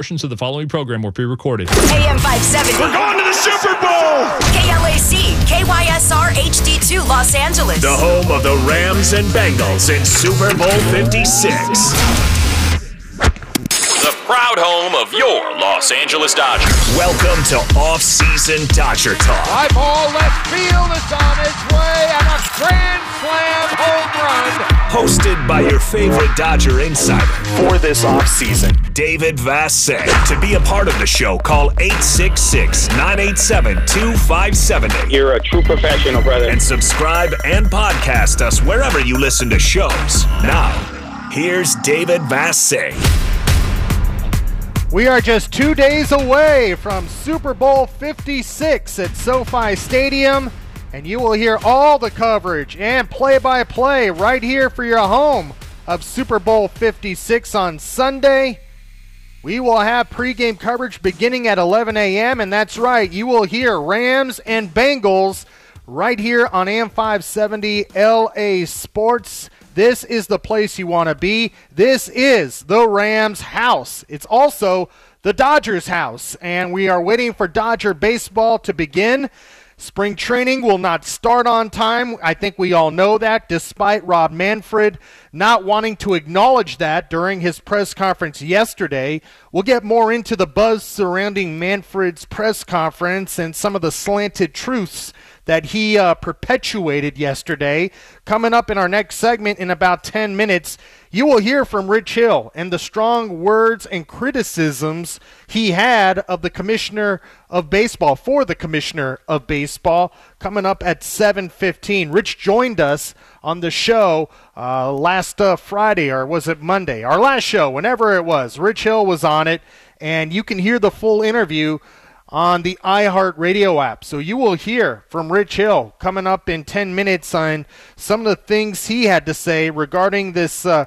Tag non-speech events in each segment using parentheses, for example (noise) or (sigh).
Portions of the following program were pre-recorded. AM 570. We're going to the Super Bowl! KLAC, KYSR HD2 Los Angeles. The home of the Rams and Bengals in Super Bowl 56. The proud home of your Los Angeles Dodgers. Welcome to off-season Dodger Talk. High ball left field is on its way and a grand slam home run. Hosted by your favorite Dodger insider for this offseason, David Vassegh. To be a part of the show, call 866-987-2570 You're a true professional, brother. and subscribe and podcast us wherever you listen to shows. Now, here's David Vassegh. We are just two days away from Super Bowl 56 at SoFi Stadium, and you will hear all the coverage and play by play right here for your home of Super Bowl 56 on Sunday. We will have pregame coverage beginning at 11 a.m., and that's right, you will hear Rams and Bengals right here on AM 570 LA Sports. This is the place you want to be. This is the Rams house. It's also the Dodgers house, and we are waiting for Dodger baseball to begin. Spring training will not start on time. I think we all know that, despite Rob Manfred not wanting to acknowledge that during his press conference yesterday. We'll get more into the buzz surrounding Manfred's press conference and some of the slanted truths that he uh, perpetuated yesterday. Coming up in our next segment in about 10 minutes, you will hear from Rich Hill and the strong words and criticisms he had of the commissioner of baseball for the commissioner of baseball coming up at 7:15. Rich joined us on the show uh, last uh, Friday or was it Monday? Our last show, whenever it was. Rich Hill was on it and you can hear the full interview on the iHeartRadio app. So you will hear from Rich Hill coming up in 10 minutes on some of the things he had to say regarding this uh,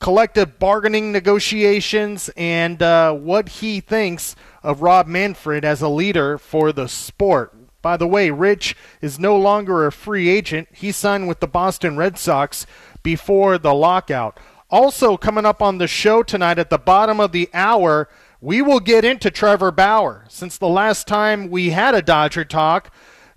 collective bargaining negotiations and uh, what he thinks of Rob Manfred as a leader for the sport. By the way, Rich is no longer a free agent. He signed with the Boston Red Sox before the lockout. Also, coming up on the show tonight at the bottom of the hour, we will get into Trevor Bauer. Since the last time we had a Dodger talk,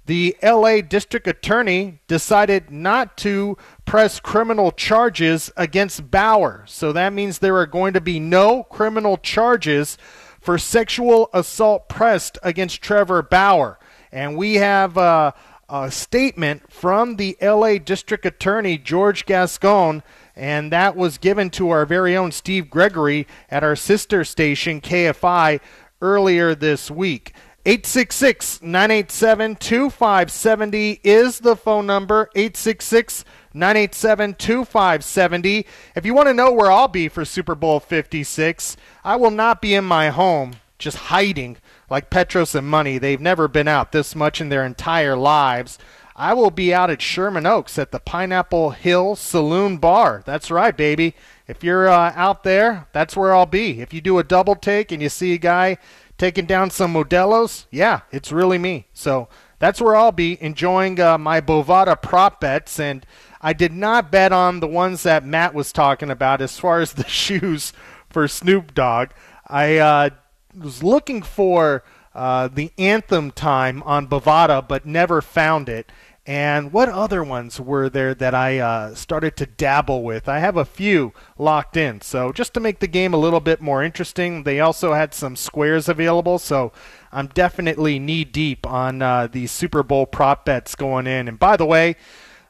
the LA District Attorney decided not to press criminal charges against Bauer. So that means there are going to be no criminal charges for sexual assault pressed against Trevor Bauer. And we have uh, a statement from the LA District Attorney, George Gascon, and that was given to our very own Steve Gregory at our sister station, KFI, earlier this week. 866 987 2570 is the phone number. 866 987 2570. If you want to know where I'll be for Super Bowl 56, I will not be in my home just hiding like Petros and Money. They've never been out this much in their entire lives. I will be out at Sherman Oaks at the Pineapple Hill Saloon Bar. That's right, baby. If you're uh, out there, that's where I'll be. If you do a double take and you see a guy taking down some Modelos, yeah, it's really me. So that's where I'll be enjoying uh, my Bovada prop bets. And I did not bet on the ones that Matt was talking about as far as the (laughs) shoes for Snoop Dogg. I uh, was looking for uh, the anthem time on Bovada, but never found it. And what other ones were there that I uh, started to dabble with? I have a few locked in. So just to make the game a little bit more interesting, they also had some squares available. So I'm definitely knee deep on uh, these Super Bowl prop bets going in. And by the way,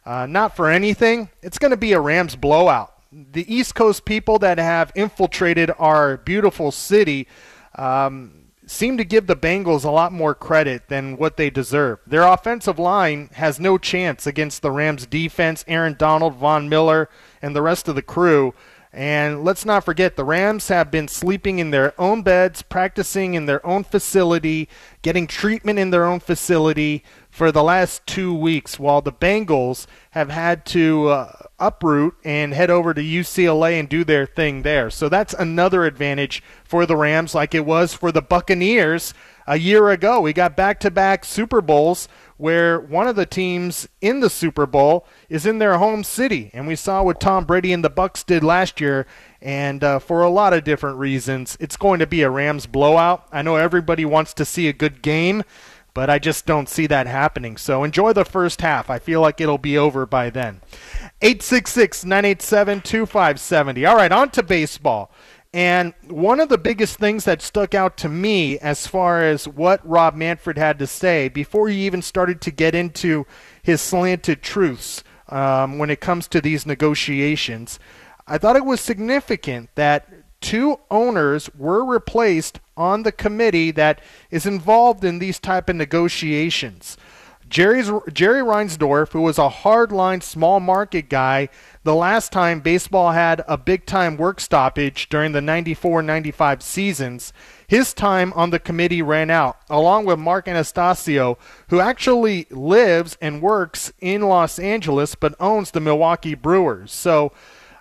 uh, not for anything, it's going to be a Rams blowout. The East Coast people that have infiltrated our beautiful city. Um, seem to give the Bengals a lot more credit than what they deserve. Their offensive line has no chance against the Rams defense, Aaron Donald, Von Miller, and the rest of the crew. And let's not forget, the Rams have been sleeping in their own beds, practicing in their own facility, getting treatment in their own facility for the last two weeks, while the Bengals have had to uh, uproot and head over to UCLA and do their thing there. So that's another advantage for the Rams, like it was for the Buccaneers a year ago. We got back to back Super Bowls where one of the teams in the Super Bowl is in their home city. And we saw what Tom Brady and the Bucs did last year, And uh, for a lot of different reasons, it's going to be a Rams blowout. I know everybody wants to see a good game, but I just don't see that happening. So enjoy the first half. I feel like it'll be over by then. 866 987 2570. All right, on to baseball. And one of the biggest things that stuck out to me as far as what Rob Manfred had to say before he even started to get into his slanted truths um, when it comes to these negotiations, I thought it was significant that two owners were replaced on the committee that is involved in these type of negotiations. Jerry's, Jerry Reinsdorf, who was a hardline small market guy, the last time baseball had a big time work stoppage during the 94 95 seasons, his time on the committee ran out, along with Mark Attanasio, who actually lives and works in Los Angeles but owns the Milwaukee Brewers. So,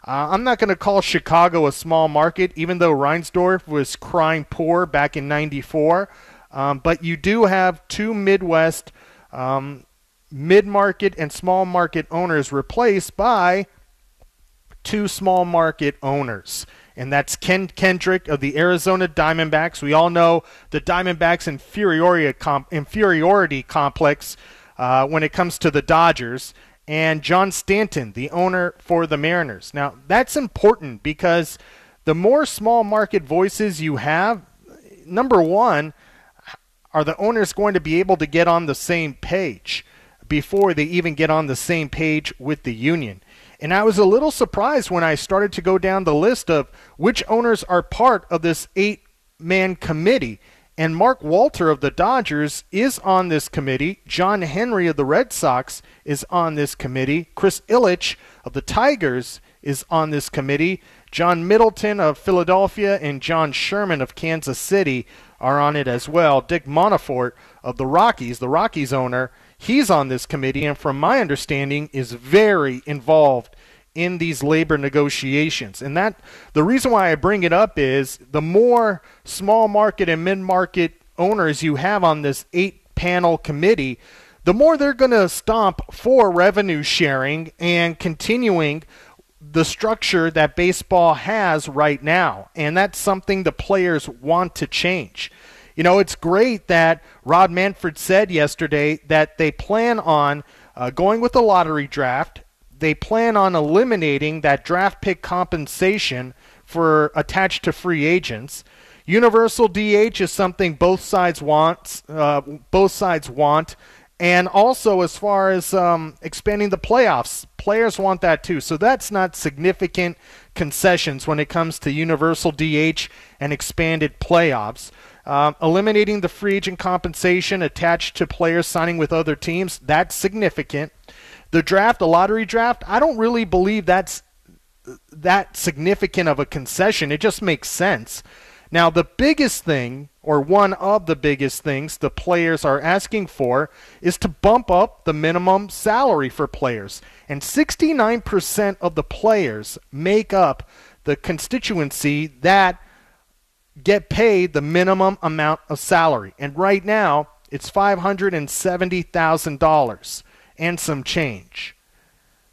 uh, I'm not going to call Chicago a small market, even though Reinsdorf was crying poor back in '94. Um, but you do have two Midwest um, mid market and small market owners replaced by two small market owners. And that's Ken Kendrick of the Arizona Diamondbacks. We all know the Diamondbacks' inferiority, inferiority complex uh, when it comes to the Dodgers and John Stanton, the owner for the Mariners. Now, that's important because the more small market voices you have, number one, are the owners going to be able to get on the same page before they even get on the same page with the union? And I was a little surprised when I started to go down the list of which owners are part of this eight man committee. And Mark Walter of the Dodgers is on this committee. John Henry of the Red Sox is on this committee. Chris Ilitch of the Tigers is on this committee. John Middleton of Philadelphia and John Sherman of Kansas City are on it as well. Dick Monfort of the Rockies, the Rockies owner, he's on this committee and from my understanding is very involved in these labor negotiations. And that the reason why I bring it up is the more small market and mid market owners you have on this eight panel committee, the more they're going to stomp for revenue sharing and continuing the structure that baseball has right now. And that's something the players want to change. You know, it's great that Rob Manfred said yesterday that they plan on uh, going with the lottery draft they plan on eliminating that draft pick compensation for attached to free agents. Universal DH is something both sides want. Uh, both sides want, and also as far as um, expanding the playoffs, players want that too. So that's not significant concessions when it comes to universal DH and expanded playoffs. Um, eliminating the free agent compensation attached to players signing with other teams, that's significant. The draft, the lottery draft, I don't really believe that's that significant of a concession. It just makes sense. Now, the biggest thing, or one of the biggest things the players are asking for, is to bump up the minimum salary for players. And 69% of the players make up the constituency that get paid the minimum amount of salary. And right now, it's $570,000 and some change.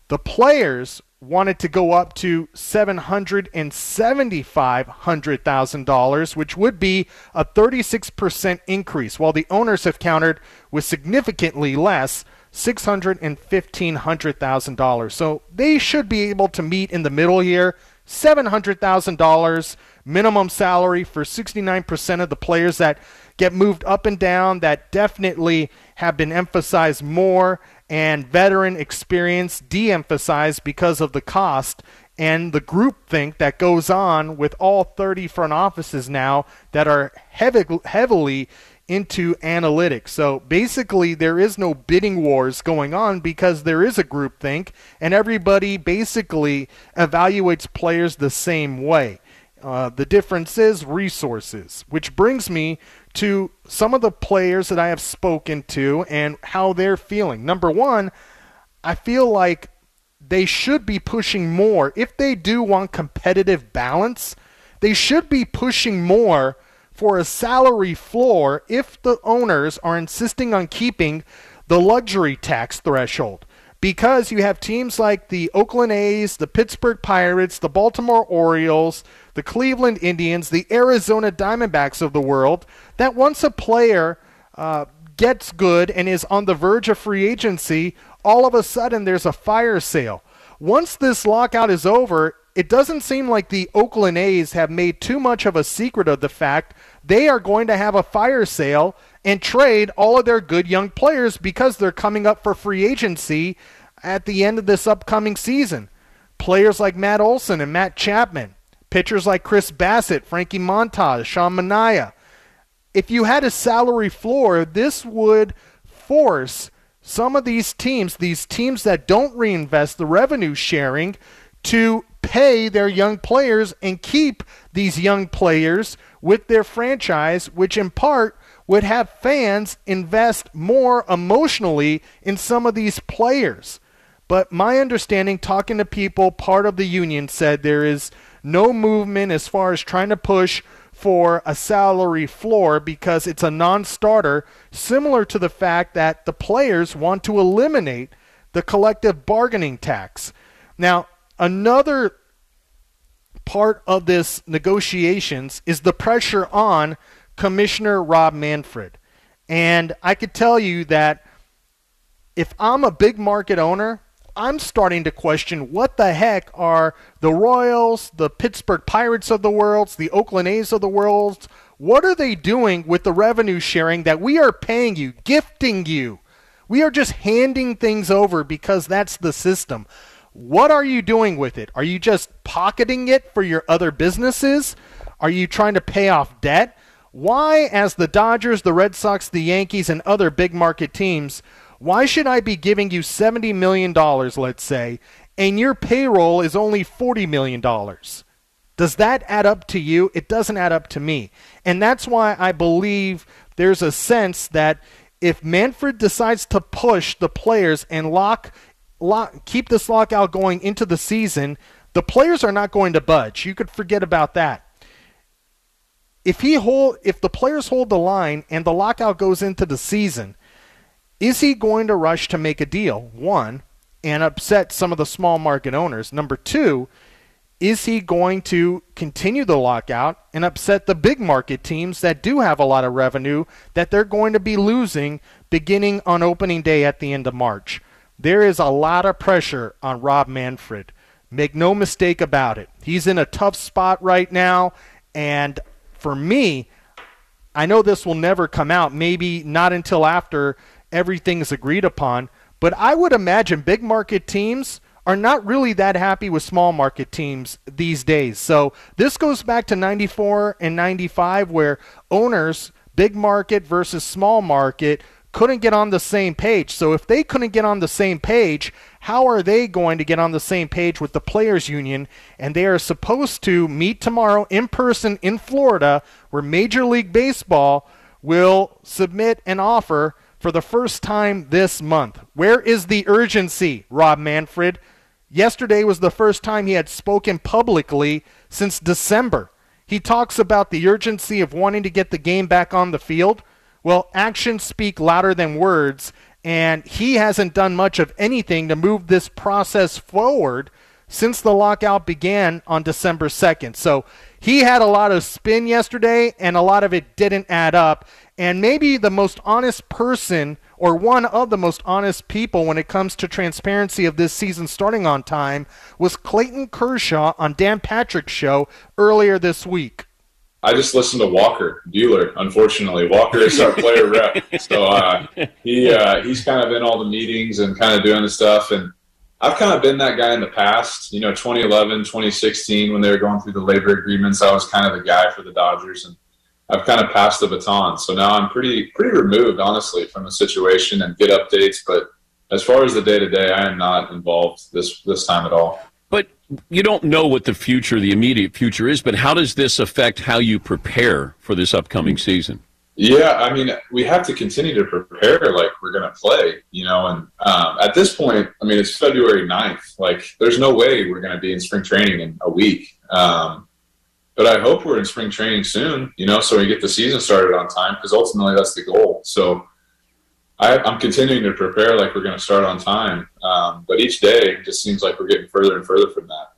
The players wanted to go up to $775,000, which would be a 36% increase, while the owners have countered with significantly less, $600,000 and $1,500,000. So they should be able to meet in the middle here. $700,000 minimum salary for 69% of the players that get moved up and down that definitely have been emphasized more and veteran experience de emphasized because of the cost and the groupthink that goes on with all 30 front offices now that are heavy, heavily into analytics. So basically, there is no bidding wars going on because there is a groupthink, and everybody basically evaluates players the same way. Uh, the difference is resources, which brings me to some of the players that I have spoken to and how they're feeling. Number one, I feel like they should be pushing more. If they do want competitive balance, they should be pushing more for a salary floor if the owners are insisting on keeping the luxury tax threshold. Because you have teams like the Oakland A's, the Pittsburgh Pirates, the Baltimore Orioles, the Cleveland Indians, the Arizona Diamondbacks of the world, that once a player uh, gets good and is on the verge of free agency, all of a sudden there's a fire sale. Once this lockout is over, it doesn't seem like the Oakland A's have made too much of a secret of the fact they are going to have a fire sale and trade all of their good young players because they're coming up for free agency at the end of this upcoming season. Players like Matt Olson and Matt Chapman, pitchers like Chris Bassitt, Frankie Montas, Sean Manaea. If you had a salary floor, this would force some of these teams, these teams that don't reinvest the revenue sharing, to pay their young players and keep these young players with their franchise, which in part would have fans invest more emotionally in some of these players. But my understanding, talking to people, part of the union said there is no movement as far as trying to push for a salary floor because it's a non starter, similar to the fact that the players want to eliminate the collective bargaining tax. Now, another part of this negotiations is the pressure on Commissioner Rob Manfred. And I could tell you that if I'm a big market owner, I'm starting to question what the heck are the Royals, the Pittsburgh Pirates of the world, the Oakland A's of the world, what are they doing with the revenue sharing that we are paying you, gifting you? We are just handing things over because that's the system. What are you doing with it? Are you just pocketing it for your other businesses? Are you trying to pay off debt? Why, as the Dodgers, the Red Sox, the Yankees, and other big market teams, why should I be giving you $70 million, let's say, and your payroll is only $40 million? Does that add up to you? It doesn't add up to me. And that's why I believe there's a sense that if Manfred decides to push the players and lock lock, keep this lockout going into the season, the players are not going to budge. You could forget about that. If he hold, if the players hold the line and the lockout goes into the season, is he going to rush to make a deal? One, and upset some of the small market owners. Number two, is he going to continue the lockout and upset the big market teams that do have a lot of revenue that they're going to be losing beginning on opening day at the end of March? There is a lot of pressure on Rob Manfred. Make no mistake about it. He's in a tough spot right now. And for me, I know this will never come out, maybe not until after everything's agreed upon. But I would imagine big market teams are not really that happy with small market teams these days. So this goes back to 94 and 95, where owners, big market versus small market, couldn't get on the same page. So if they couldn't get on the same page, how are they going to get on the same page with the players union? And they are supposed to meet tomorrow in person in Florida, where Major League Baseball will submit an offer for the first time this month. Where is the urgency, Rob Manfred? Yesterday was the first time he had spoken publicly since December. He talks about the urgency of wanting to get the game back on the field. Well, actions speak louder than words, and he hasn't done much of anything to move this process forward since the lockout began on December 2nd. So he had a lot of spin yesterday, and a lot of it didn't add up. And maybe the most honest person, or one of the most honest people when it comes to transparency of this season starting on time, was Clayton Kershaw on Dan Patrick's show earlier this week. I just listened to Walker Buehler. Unfortunately, Walker is our player rep, so uh, he uh, he's kind of in all the meetings and kind of doing the stuff. And I've kind of been that guy in the past. You know, 2011, 2016, when they were going through the labor agreements, I was kind of the guy for the Dodgers, and I've kind of passed the baton. So now I'm pretty pretty removed, honestly, from the situation and get updates. But as far as the day to day, I am not involved this this time at all. But you don't know what the future, the immediate future is, but how does this affect how you prepare for this upcoming season? Yeah, I mean, we have to continue to prepare like we're going to play, you know, and um, at this point, I mean, it's February 9th. Like, there's no way we're going to be in spring training in a week. Um, but I hope we're in spring training soon, you know, so we get the season started on time because ultimately that's the goal. So I, I'm continuing to prepare like we're going to start on time, um, but each day just seems like we're getting further and further from that.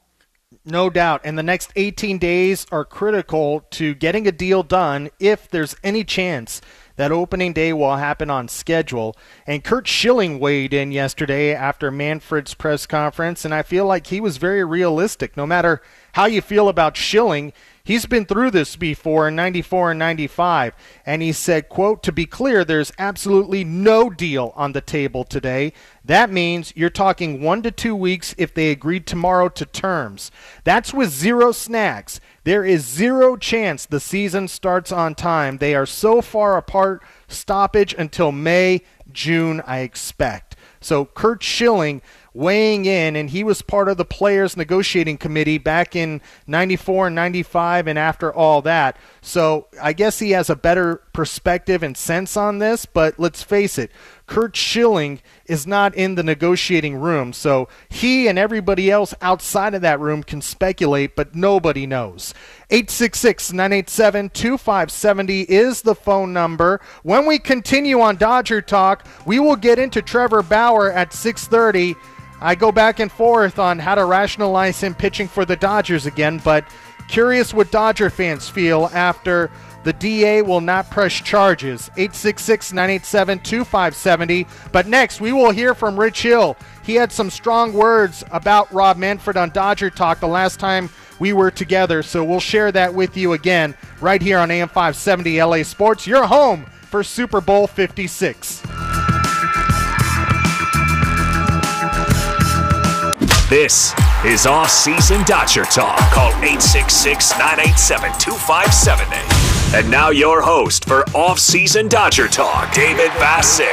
No doubt. And the next 18 days are critical to getting a deal done if there's any chance that opening day will happen on schedule. And Curt Schilling weighed in yesterday after Manfred's press conference, and I feel like he was very realistic. No matter how you feel about Schilling, He's been through this before in 94 and 95, and he said, quote, to be clear, there's absolutely no deal on the table today. That means you're talking one to two weeks if they agreed tomorrow to terms. That's with zero snags. There is zero chance the season starts on time. They are so far apart, stoppage until May, June, I expect. So Curt Schilling weighing in, and he was part of the players' negotiating committee back in 94 and 95 and after all that. So I guess he has a better perspective and sense on this, but let's face it, Curt Schilling is not in the negotiating room. So he and everybody else outside of that room can speculate, but nobody knows. 866 987 2570 is the phone number. When we continue on Dodger Talk, we will get into Trevor Bauer at 630. I go back and forth on how to rationalize him pitching for the Dodgers again, but curious what Dodger fans feel after the DA will not press charges. 866 987 2570. But next, we will hear from Rich Hill. He had some strong words about Rob Manfred on Dodger Talk the last time we were together, so we'll share that with you again right here on AM 570 LA Sports, your home for Super Bowl 56. This is off-season Dodger Talk. Call 866-987-2570. And now your host for off-season Dodger Talk, David Vassegh.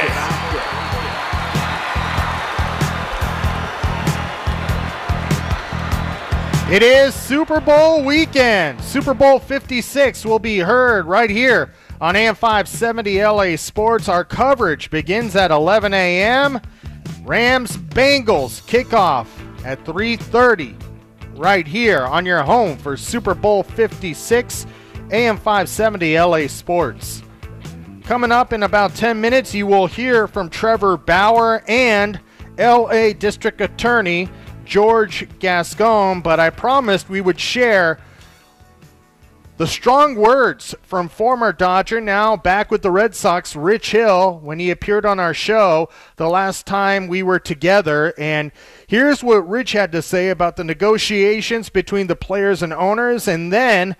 It is Super Bowl weekend. Super Bowl 56 will be heard right here on AM 570 LA Sports. Our coverage begins at 11 a.m. Rams Bengals kickoff at 3:30 right here on your home for Super Bowl 56 AM 570 LA Sports. Coming up in about 10 minutes you will hear from Trevor Bauer and LA District Attorney George Gascon, but I promised we would share the strong words from former Dodger, now back with the Red Sox, Rich Hill, when he appeared on our show the last time we were together. And here's what Rich had to say about the negotiations between the players and owners. And then,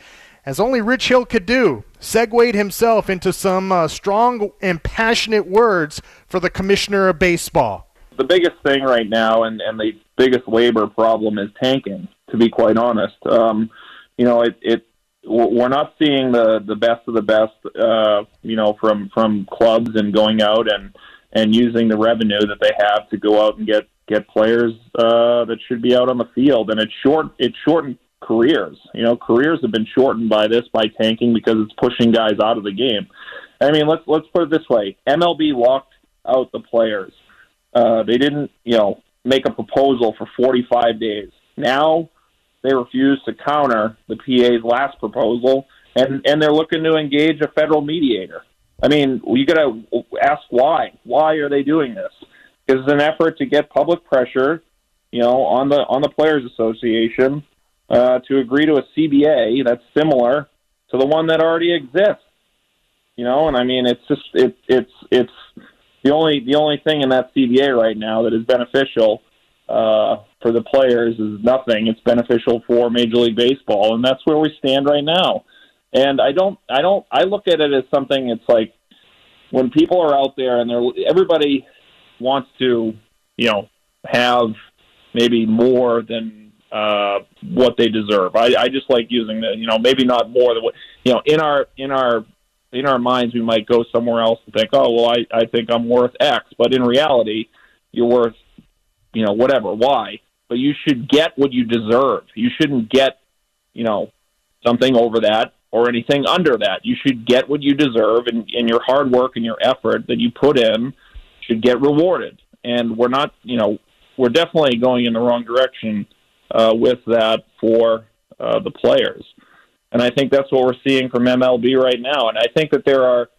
as only Rich Hill could do, segued himself into some uh, strong and passionate words for the commissioner of baseball. The biggest thing right now, and, and the biggest labor problem, is tanking, to be quite honest. Um, you know, it, it we're not seeing the the best of the best, uh, you know, from from clubs and going out and and using the revenue that they have to go out and get get players uh, that should be out on the field, and it's short it's shortened careers. You know, careers have been shortened by this by tanking because it's pushing guys out of the game. I mean, let's let's put it this way: MLB walked out the players. Uh, they didn't, you know, make a proposal for 45 days. Now they refuse to counter the PA's last proposal, and and they're looking to engage a federal mediator. I mean, you got to ask why. Why are they doing this? Because it's an effort to get public pressure, you know, on the on the players' association uh, to agree to a CBA that's similar to the one that already exists. You know, and I mean, it's just it, it's it's the only the only thing in that CBA right now that is beneficial uh, for the players is nothing. It's beneficial for Major League Baseball, and that's where we stand right now. And I don't, I don't, I look at it as something. It's like when people are out there and they're everybody wants to, you know, have maybe more than uh, what they deserve. I, I just like using the, you know, maybe not more than what, you know, in our in our in our minds we might go somewhere else and think, oh well, I I think I'm worth X, but in reality, you're worth you know, whatever, why. But you should get what you deserve. You shouldn't get, you know, something over that or anything under that. You should get what you deserve, and, and your hard work and your effort that you put in should get rewarded. And we're not, you know, we're definitely going in the wrong direction uh, with that for uh, the players. And I think that's what we're seeing from MLB right now. And I think that there are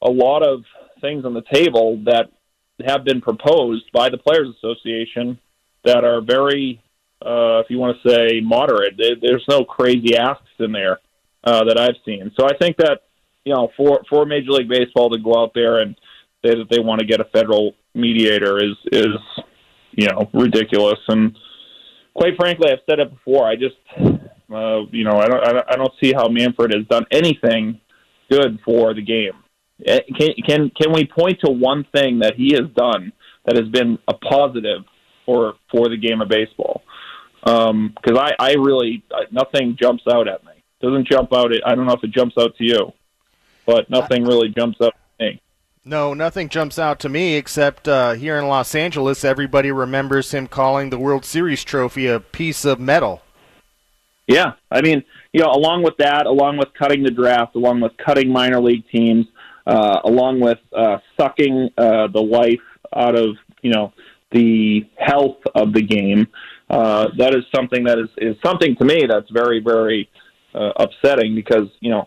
a lot of things on the table that have been proposed by the Players Association that are very, uh, if you want to say, moderate. There's no crazy asks in there uh, that I've seen. So I think that you know, for for Major League Baseball to go out there and say that they want to get a federal mediator is is you know ridiculous. And quite frankly, I've said it before. I just uh, you know I don't I don't see how Manfred has done anything good for the game. Eh, can can can we point to one thing that he has done that has been a positive for for the game of baseball? Because um, I I really nothing jumps out at me. Doesn't jump out. At, I don't know if it jumps out to you, but nothing really jumps out. No, nothing jumps out to me except uh, here in Los Angeles, everybody remembers him calling the World Series trophy a piece of metal. Yeah, I mean, you know, along with that, along with cutting the draft, along with cutting minor league teams, uh, along with uh, sucking uh, the life out of you know the health of the game, uh, that is something that is, is something to me that's very very uh, upsetting because you know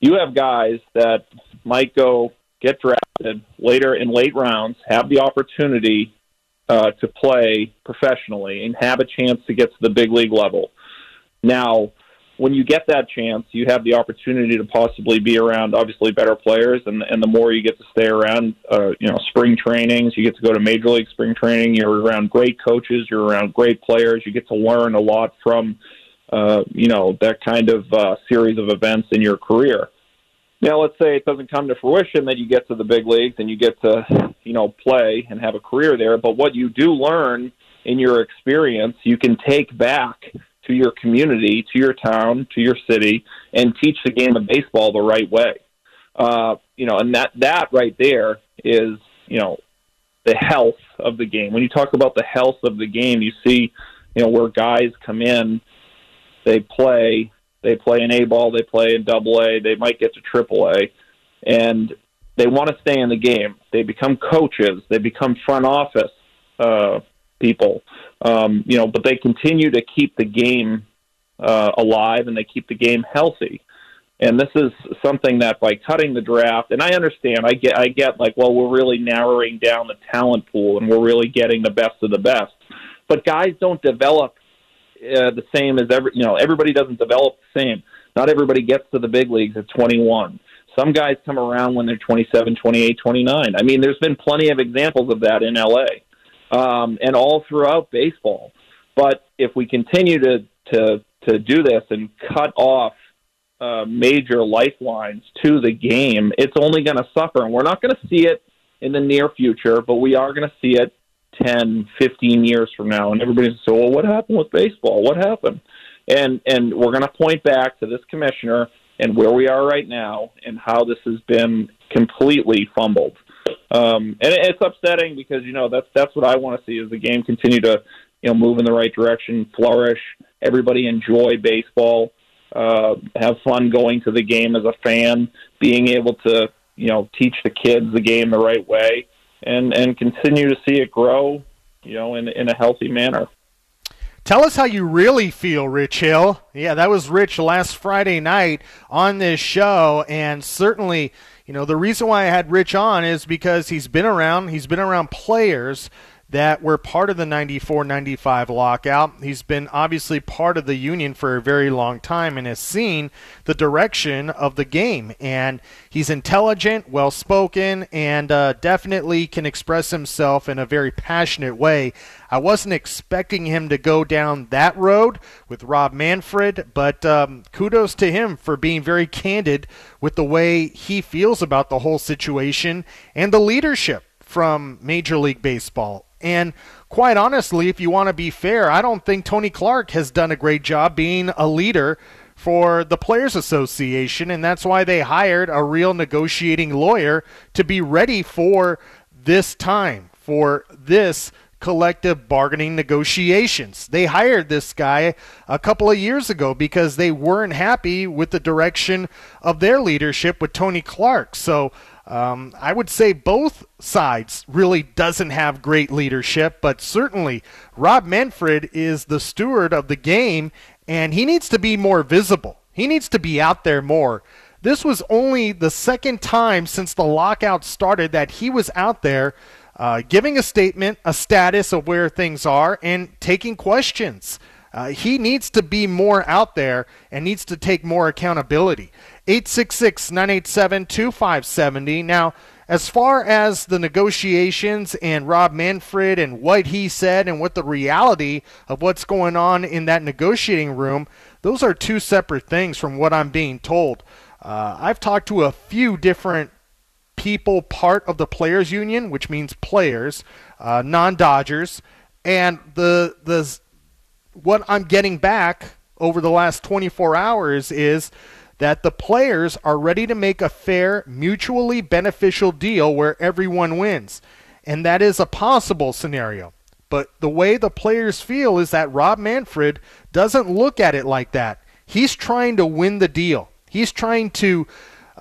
you have guys that might go get drafted later in late rounds, have the opportunity uh, to play professionally, and have a chance to get to the big league level. Now, when you get that chance, you have the opportunity to possibly be around obviously better players, and and the more you get to stay around, uh, you know, spring trainings, you get to go to major league spring training. You're around great coaches, you're around great players. You get to learn a lot from, uh, you know, that kind of uh, series of events in your career. Now, let's say it doesn't come to fruition that you get to the big leagues and you get to, you know, play and have a career there. But what you do learn in your experience, you can take back to your community, to your town, to your city, and teach the game of baseball the right way. Uh, you know, and that that right there is, you know, the health of the game. When you talk about the health of the game, you see, you know, where guys come in, they play, they play in A ball, they play in double A, they might get to triple A, and they want to stay in the game. They become coaches, they become front office uh, people, um, you know, but they continue to keep the game uh, alive and they keep the game healthy. And this is something that by cutting the draft, and I understand, I get, I get like, well, we're really narrowing down the talent pool and we're really getting the best of the best. But guys don't develop uh, the same as every you know everybody doesn't develop the same. Not everybody gets to the big leagues at 21. Some guys come around when they're 27, 28, 29. I mean, there's been plenty of examples of that in LA um, and all throughout baseball. But if we continue to to to do this and cut off uh, major lifelines to the game, it's only going to suffer, and we're not going to see it in the near future, but we are going to see it 10, 15 years from now, and everybody's so, well, what happened with baseball? What happened? And and we're going to point back to this commissioner and where we are right now, and how this has been completely fumbled. Um, and it's upsetting because you know that's that's what I want to see is the game continue to you know move in the right direction, flourish. Everybody enjoy baseball, uh, have fun going to the game as a fan, being able to you know teach the kids the game the right way and and continue to see it grow, you know, in in a healthy manner. Tell us how you really feel, Rich Hill. Yeah, that was Rich last Friday night on this show, and certainly, you know, the reason why I had Rich on is because he's been around. He's been around players that were part of the 94 95 lockout. He's been obviously part of the union for a very long time and has seen the direction of the game. And he's intelligent, well spoken, and uh, definitely can express himself in a very passionate way. I wasn't expecting him to go down that road with Rob Manfred, but um, kudos to him for being very candid with the way he feels about the whole situation and the leadership from Major League Baseball. And quite honestly, if you want to be fair, I don't think Tony Clark has done a great job being a leader for the Players Association, and that's why they hired a real negotiating lawyer to be ready for this time, for this collective bargaining negotiations. They hired this guy a couple of years ago because they weren't happy with the direction of their leadership with Tony Clark. So um, I would say both sides really doesn't have great leadership, but certainly Rob Manfred is the steward of the game, and he needs to be more visible. He needs to be out there more This was only the second time since the lockout started that he was out there uh, giving a statement, a status of where things are, and taking questions. Uh, he needs to be more out there and needs to take more accountability. 866 987 2570. Now, as far as the negotiations and Rob Manfred and what he said and what the reality of what's going on in that negotiating room, those are two separate things from what I'm being told. Uh, I've talked to a few different people part of the players union, which means players, uh, non-Dodgers, and the the what I'm getting back over the last 24 hours is that the players are ready to make a fair, mutually beneficial deal where everyone wins. And that is a possible scenario. But the way the players feel is that Rob Manfred doesn't look at it like that. He's trying to win the deal. He's trying to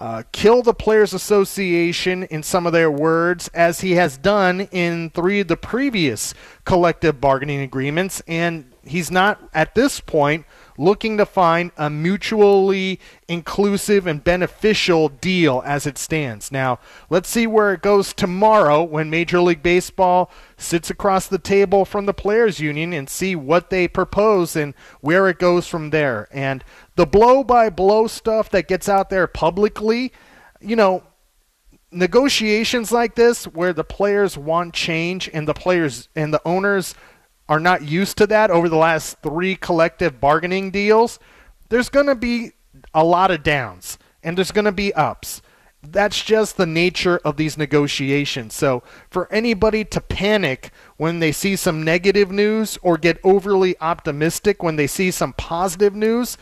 uh, kill the Players Association in some of their words, as he has done in three of the previous collective bargaining agreements. And he's not, at this point, looking to find a mutually inclusive and beneficial deal as it stands. Now, let's see where it goes tomorrow when Major League Baseball sits across the table from the Players Union and see what they propose and where it goes from there. And the blow by blow stuff that gets out there publicly, you know, negotiations like this where the players want change and the players and the owners are not used to that over the last three collective bargaining deals, there's going to be a lot of downs and there's going to be ups. That's just the nature of these negotiations. So, for anybody to panic when they see some negative news or get overly optimistic when they see some positive news,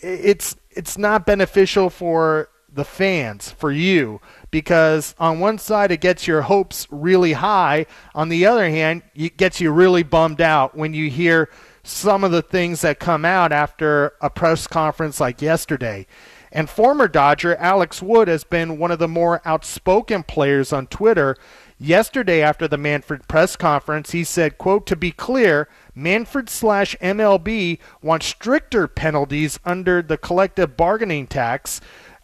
it's it's not beneficial for the fans, for you, because on one side it gets your hopes really high, on the other hand, it gets you really bummed out when you hear some of the things that come out after a press conference like yesterday. And former Dodger Alex Wood has been one of the more outspoken players on Twitter. Yesterday, after the Manfred press conference, he said, quote, to be clear, Manfred slash MLB wants stricter penalties under the collective bargaining tax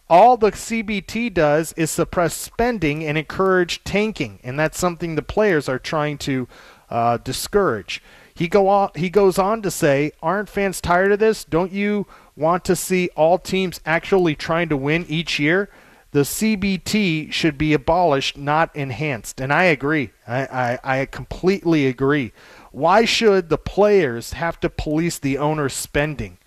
all the CBT does is suppress spending and encourage tanking, and that's something the players are trying to uh, discourage. He go on, he goes on to say, "Aren't fans tired of this? Don't you want to see all teams actually trying to win each year? The CBT should be abolished, not enhanced." And I agree. I, I, I completely agree. Why should the players have to police the owner's spending?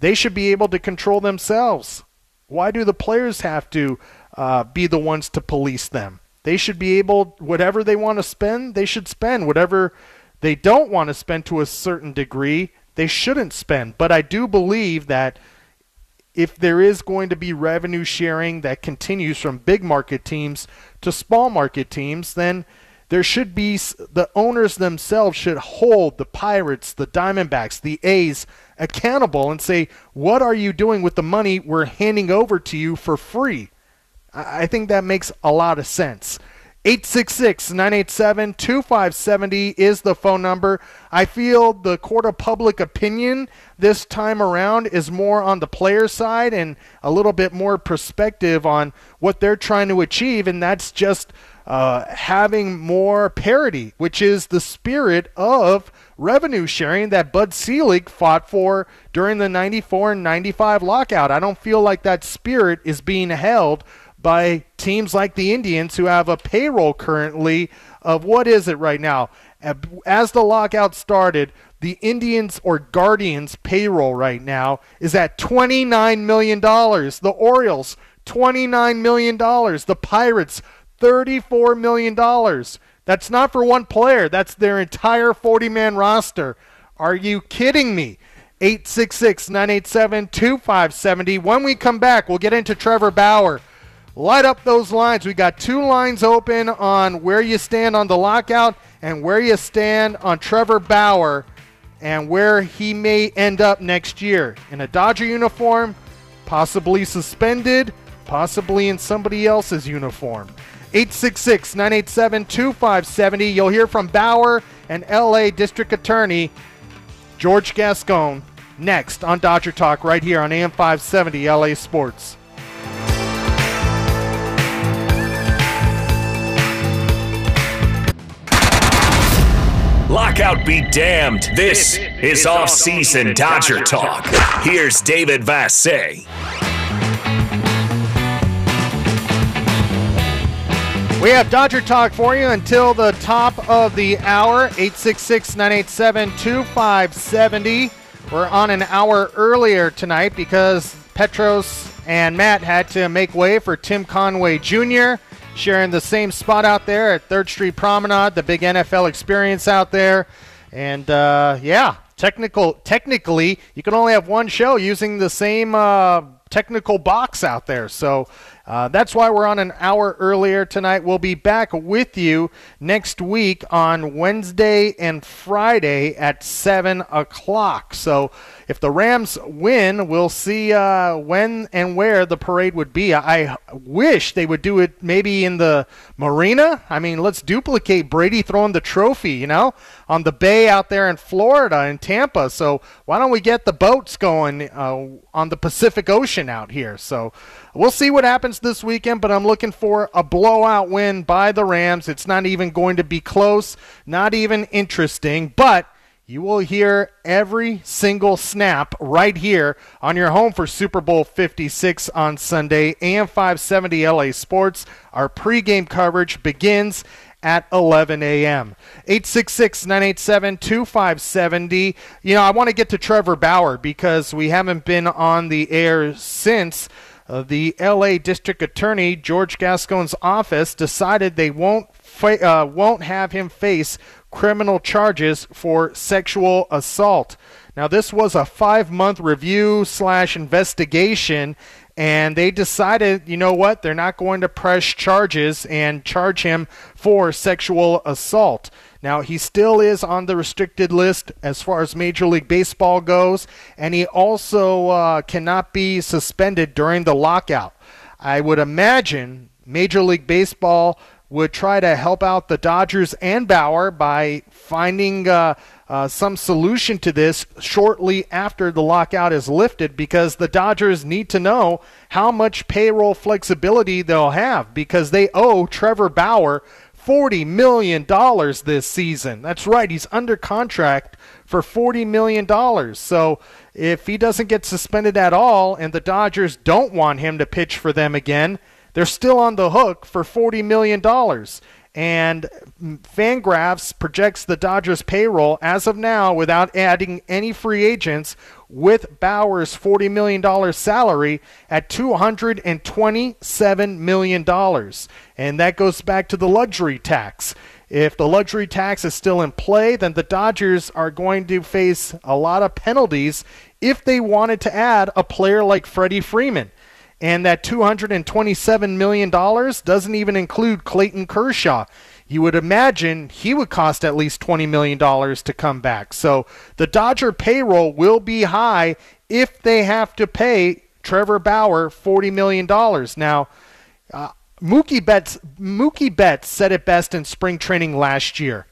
They should be able to control themselves. Why do the players have to uh, be the ones to police them? They should be able, whatever they want to spend, they should spend. Whatever they don't want to spend to a certain degree, they shouldn't spend. But I do believe that if there is going to be revenue sharing that continues from big market teams to small market teams, then there should be the owners themselves should hold the Pirates, the Diamondbacks, the A's accountable and say, what are you doing with the money we're handing over to you for free? I think that makes a lot of sense. 866 987 2570 is the phone number. I feel the court of public opinion this time around is more on the player side and a little bit more perspective on what they're trying to achieve, and that's just uh, having more parity, which is the spirit of revenue sharing that Bud Selig fought for during the 94 and 95 lockout. I don't feel like that spirit is being held by teams like the Indians who have a payroll currently of what is it right now? As the lockout started, the Indians or Guardians payroll right now is at $29 million. The Orioles, $29 million. The Pirates, $34 million. That's not for one player, that's their entire 40 man roster. Are you kidding me? 866 987 2570. When we come back, we'll get into Trevor Bauer. Light up those lines. We got two lines open on where you stand on the lockout and where you stand on Trevor Bauer and where he may end up next year. In a Dodger uniform, possibly suspended, possibly in somebody else's uniform. 866 987 2570. You'll hear from Bauer and LA District Attorney George Gascon next on Dodger Talk right here on AM 570 LA Sports. Lockout be damned. This is off season Dodger Talk. Here's David Vassegh. We have Dodger Talk for you until the top of the hour. 866 987 2570. We're on an hour earlier tonight because Petros and Matt had to make way for Tim Conway Jr., sharing the same spot out there at 3rd Street Promenade, the big NFL experience out there. And uh, yeah, technical technically, you can only have one show using the same uh, technical box out there. So uh, that's why we're on an hour earlier tonight. We'll be back with you next week on Wednesday and Friday at 7 o'clock. So if the Rams win, we'll see uh, when and where the parade would be. I wish they would do it maybe in the marina. I mean, let's duplicate Brady throwing the trophy, you know, on the bay out there in Florida, in Tampa. So why don't we get the boats going uh, on the Pacific Ocean out here? So we'll see what happens this weekend, but I'm looking for a blowout win by the Rams. It's not even going to be close, not even interesting, but you will hear every single snap right here on your home for Super Bowl 56 on Sunday, AM 570 LA Sports. Our pregame coverage begins at 11 a.m. 866 987 2570. You know, I want to get to Trevor Bauer because we haven't been on the air since uh, the LA District Attorney George Gascon's office decided they won't fa- uh, won't have him face criminal charges for sexual assault. Now, this was a five-month review slash investigation, and they decided, you know what, they're not going to press charges and charge him for sexual assault. Now, he still is on the restricted list as far as Major League Baseball goes, and he also uh, cannot be suspended during the lockout. I would imagine Major League Baseball would try to help out the Dodgers and Bauer by finding uh, uh, some solution to this shortly after the lockout is lifted because the Dodgers need to know how much payroll flexibility they'll have because they owe Trevor Bauer $40 million this season. That's right, he's under contract for $40 million. So if he doesn't get suspended at all and the Dodgers don't want him to pitch for them again, they're still on the hook for $40 million. And Fangraphs projects the Dodgers payroll as of now without adding any free agents with Bauer's $40 million salary at $227 million. And that goes back to the luxury tax. If the luxury tax is still in play, then the Dodgers are going to face a lot of penalties if they wanted to add a player like Freddie Freeman. And that $227 million doesn't even include Clayton Kershaw you would imagine he would cost at least $20 million to come back. So the Dodger payroll will be high if they have to pay Trevor Bauer $40 million. Now, uh, Mookie Betts, Mookie Betts said it best in spring training last year.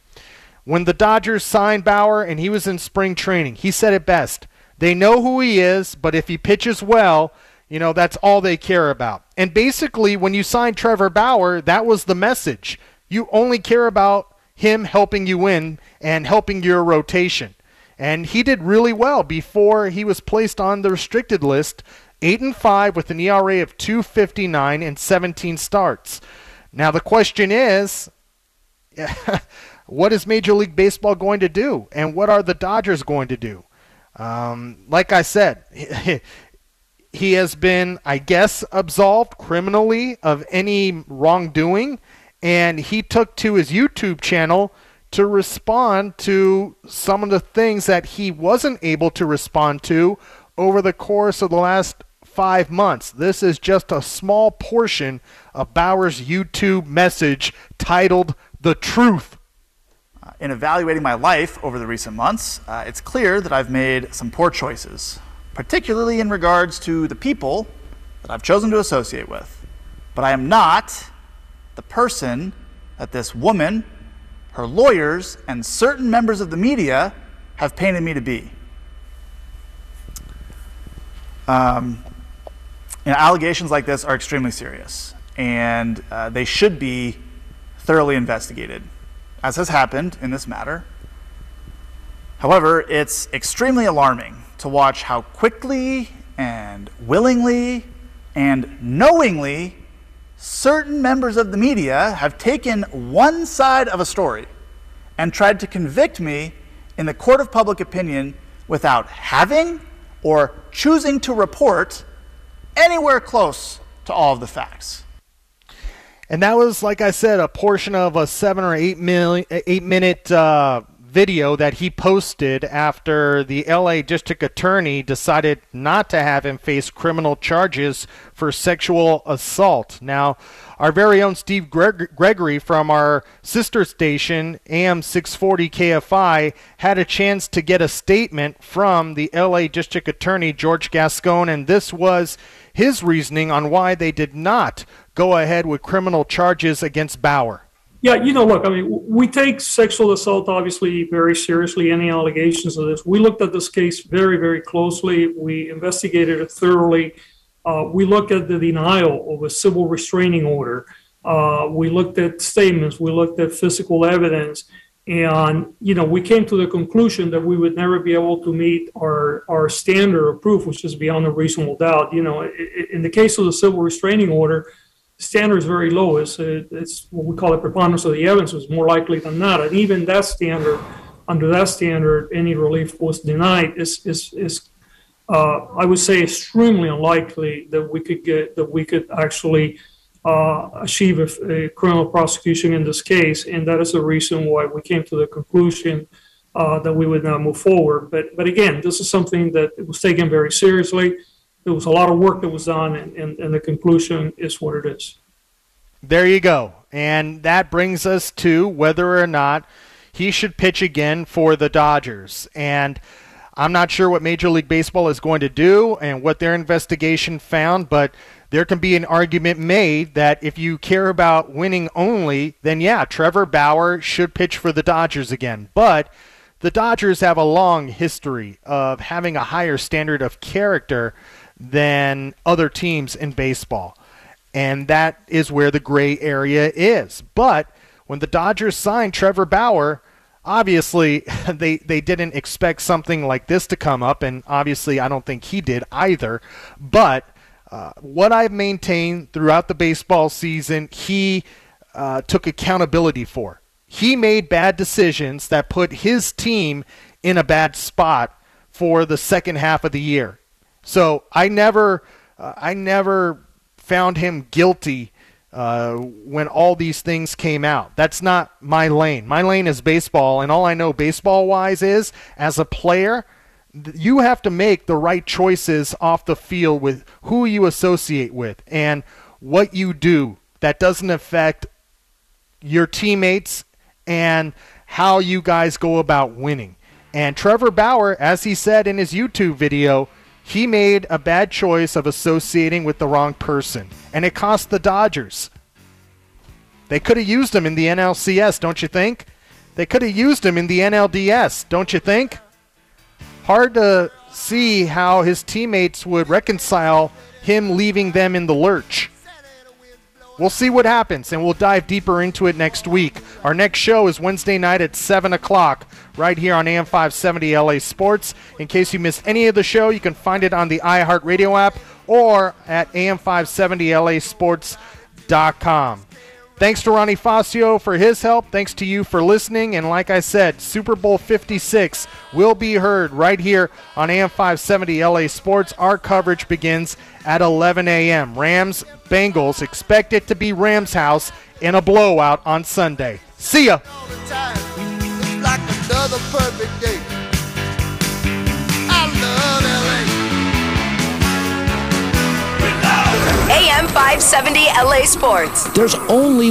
When the Dodgers signed Bauer and he was in spring training, he said it best. They know who he is, but if he pitches well, you know, that's all they care about. And basically, when you signed Trevor Bauer, that was the message. You only care about him helping you win and helping your rotation. And he did really well before he was placed on the restricted list, 8 and 5 with an ERA of 259 and 17 starts. Now the question is (laughs) what is Major League Baseball going to do and what are the Dodgers going to do? Um, like I said, (laughs) he has been, I guess, absolved criminally of any wrongdoing and he took to his YouTube channel to respond to some of the things that he wasn't able to respond to over the course of the last five months. This is just a small portion of Bauer's YouTube message titled The Truth. Uh, in evaluating my life over the recent months, uh, it's clear that I've made some poor choices, particularly in regards to the people that I've chosen to associate with. But I am not the person that this woman, her lawyers, and certain members of the media have painted me to be. Um, you know, allegations like this are extremely serious, and uh, they should be thoroughly investigated, as has happened in this matter. However, it's extremely alarming to watch how quickly and willingly and knowingly certain members of the media have taken one side of a story and tried to convict me in the court of public opinion without having or choosing to report anywhere close to all of the facts. And that was, like I said, a portion of a seven or eight, million, eight minute uh, video that he posted after the LA District Attorney decided not to have him face criminal charges for sexual assault. Now, our very own Steve Greg- Gregory from our sister station, AM 640 KFI, had a chance to get a statement from the LA District Attorney, George Gascon, and this was his reasoning on why they did not go ahead with criminal charges against Bauer. Yeah, you know, look, I mean, we take sexual assault obviously very seriously, any allegations of this. We looked at this case very, very closely. We investigated it thoroughly. Uh, we looked at the denial of a civil restraining order. Uh, we looked at statements. We looked at physical evidence. And, you know, we came to the conclusion that we would never be able to meet our, our standard of proof, which is beyond a reasonable doubt. You know, in the case of the civil restraining order, standard is very low. It's, it's what we call a preponderance of the evidence is more likely than not. And even that standard, under that standard, any relief was denied is, is, is uh, I would say extremely unlikely that we could get, that we could actually uh, achieve a, a, criminal prosecution in this case. And that is the reason why we came to the conclusion uh, that we would not move forward. But, but again, this is something that was taken very seriously there was a lot of work that was done, and, and, and the conclusion is what it is. There you go. And that brings us to whether or not he should pitch again for the Dodgers. And I'm not sure what Major League Baseball is going to do and what their investigation found, but there can be an argument made that if you care about winning only, then yeah, Trevor Bauer should pitch for the Dodgers again. But the Dodgers have a long history of having a higher standard of character than other teams in baseball. And that is where the gray area is. But when the Dodgers signed Trevor Bauer, obviously (laughs) they, they didn't expect something like this to come up. And obviously, I don't think he did either. But uh, what I've maintained throughout the baseball season, he uh, took accountability for. He made bad decisions that put his team in a bad spot for the second half of the year. So I never, uh, I never found him guilty uh, when all these things came out. That's not my lane. My lane is baseball, and all I know baseball wise is as a player, you have to make the right choices off the field with who you associate with and what you do. That doesn't affect your teammates and how you guys go about winning. And Trevor Bauer, as he said in his YouTube video, he made a bad choice of associating with the wrong person, and it cost the Dodgers. They could have used him in the NLCS, don't you think? They could have used him in the NLDS, don't you think? Hard to see how his teammates would reconcile him leaving them in the lurch. We'll see what happens, and we'll dive deeper into it next week. Our next show is Wednesday night at 7 o'clock, right here on AM 570 LA Sports. In case you missed any of the show, you can find it on the iHeartRadio app or at am570lasports.com. Thanks to Ronnie Fascio for his help. Thanks to you for listening. And like I said, Super Bowl 56 will be heard right here on AM 570 LA Sports. Our coverage begins at 11 a.m. Rams Bengals expect it to be Rams house in a blowout on Sunday. See ya. AM 570 LA Sports. There's only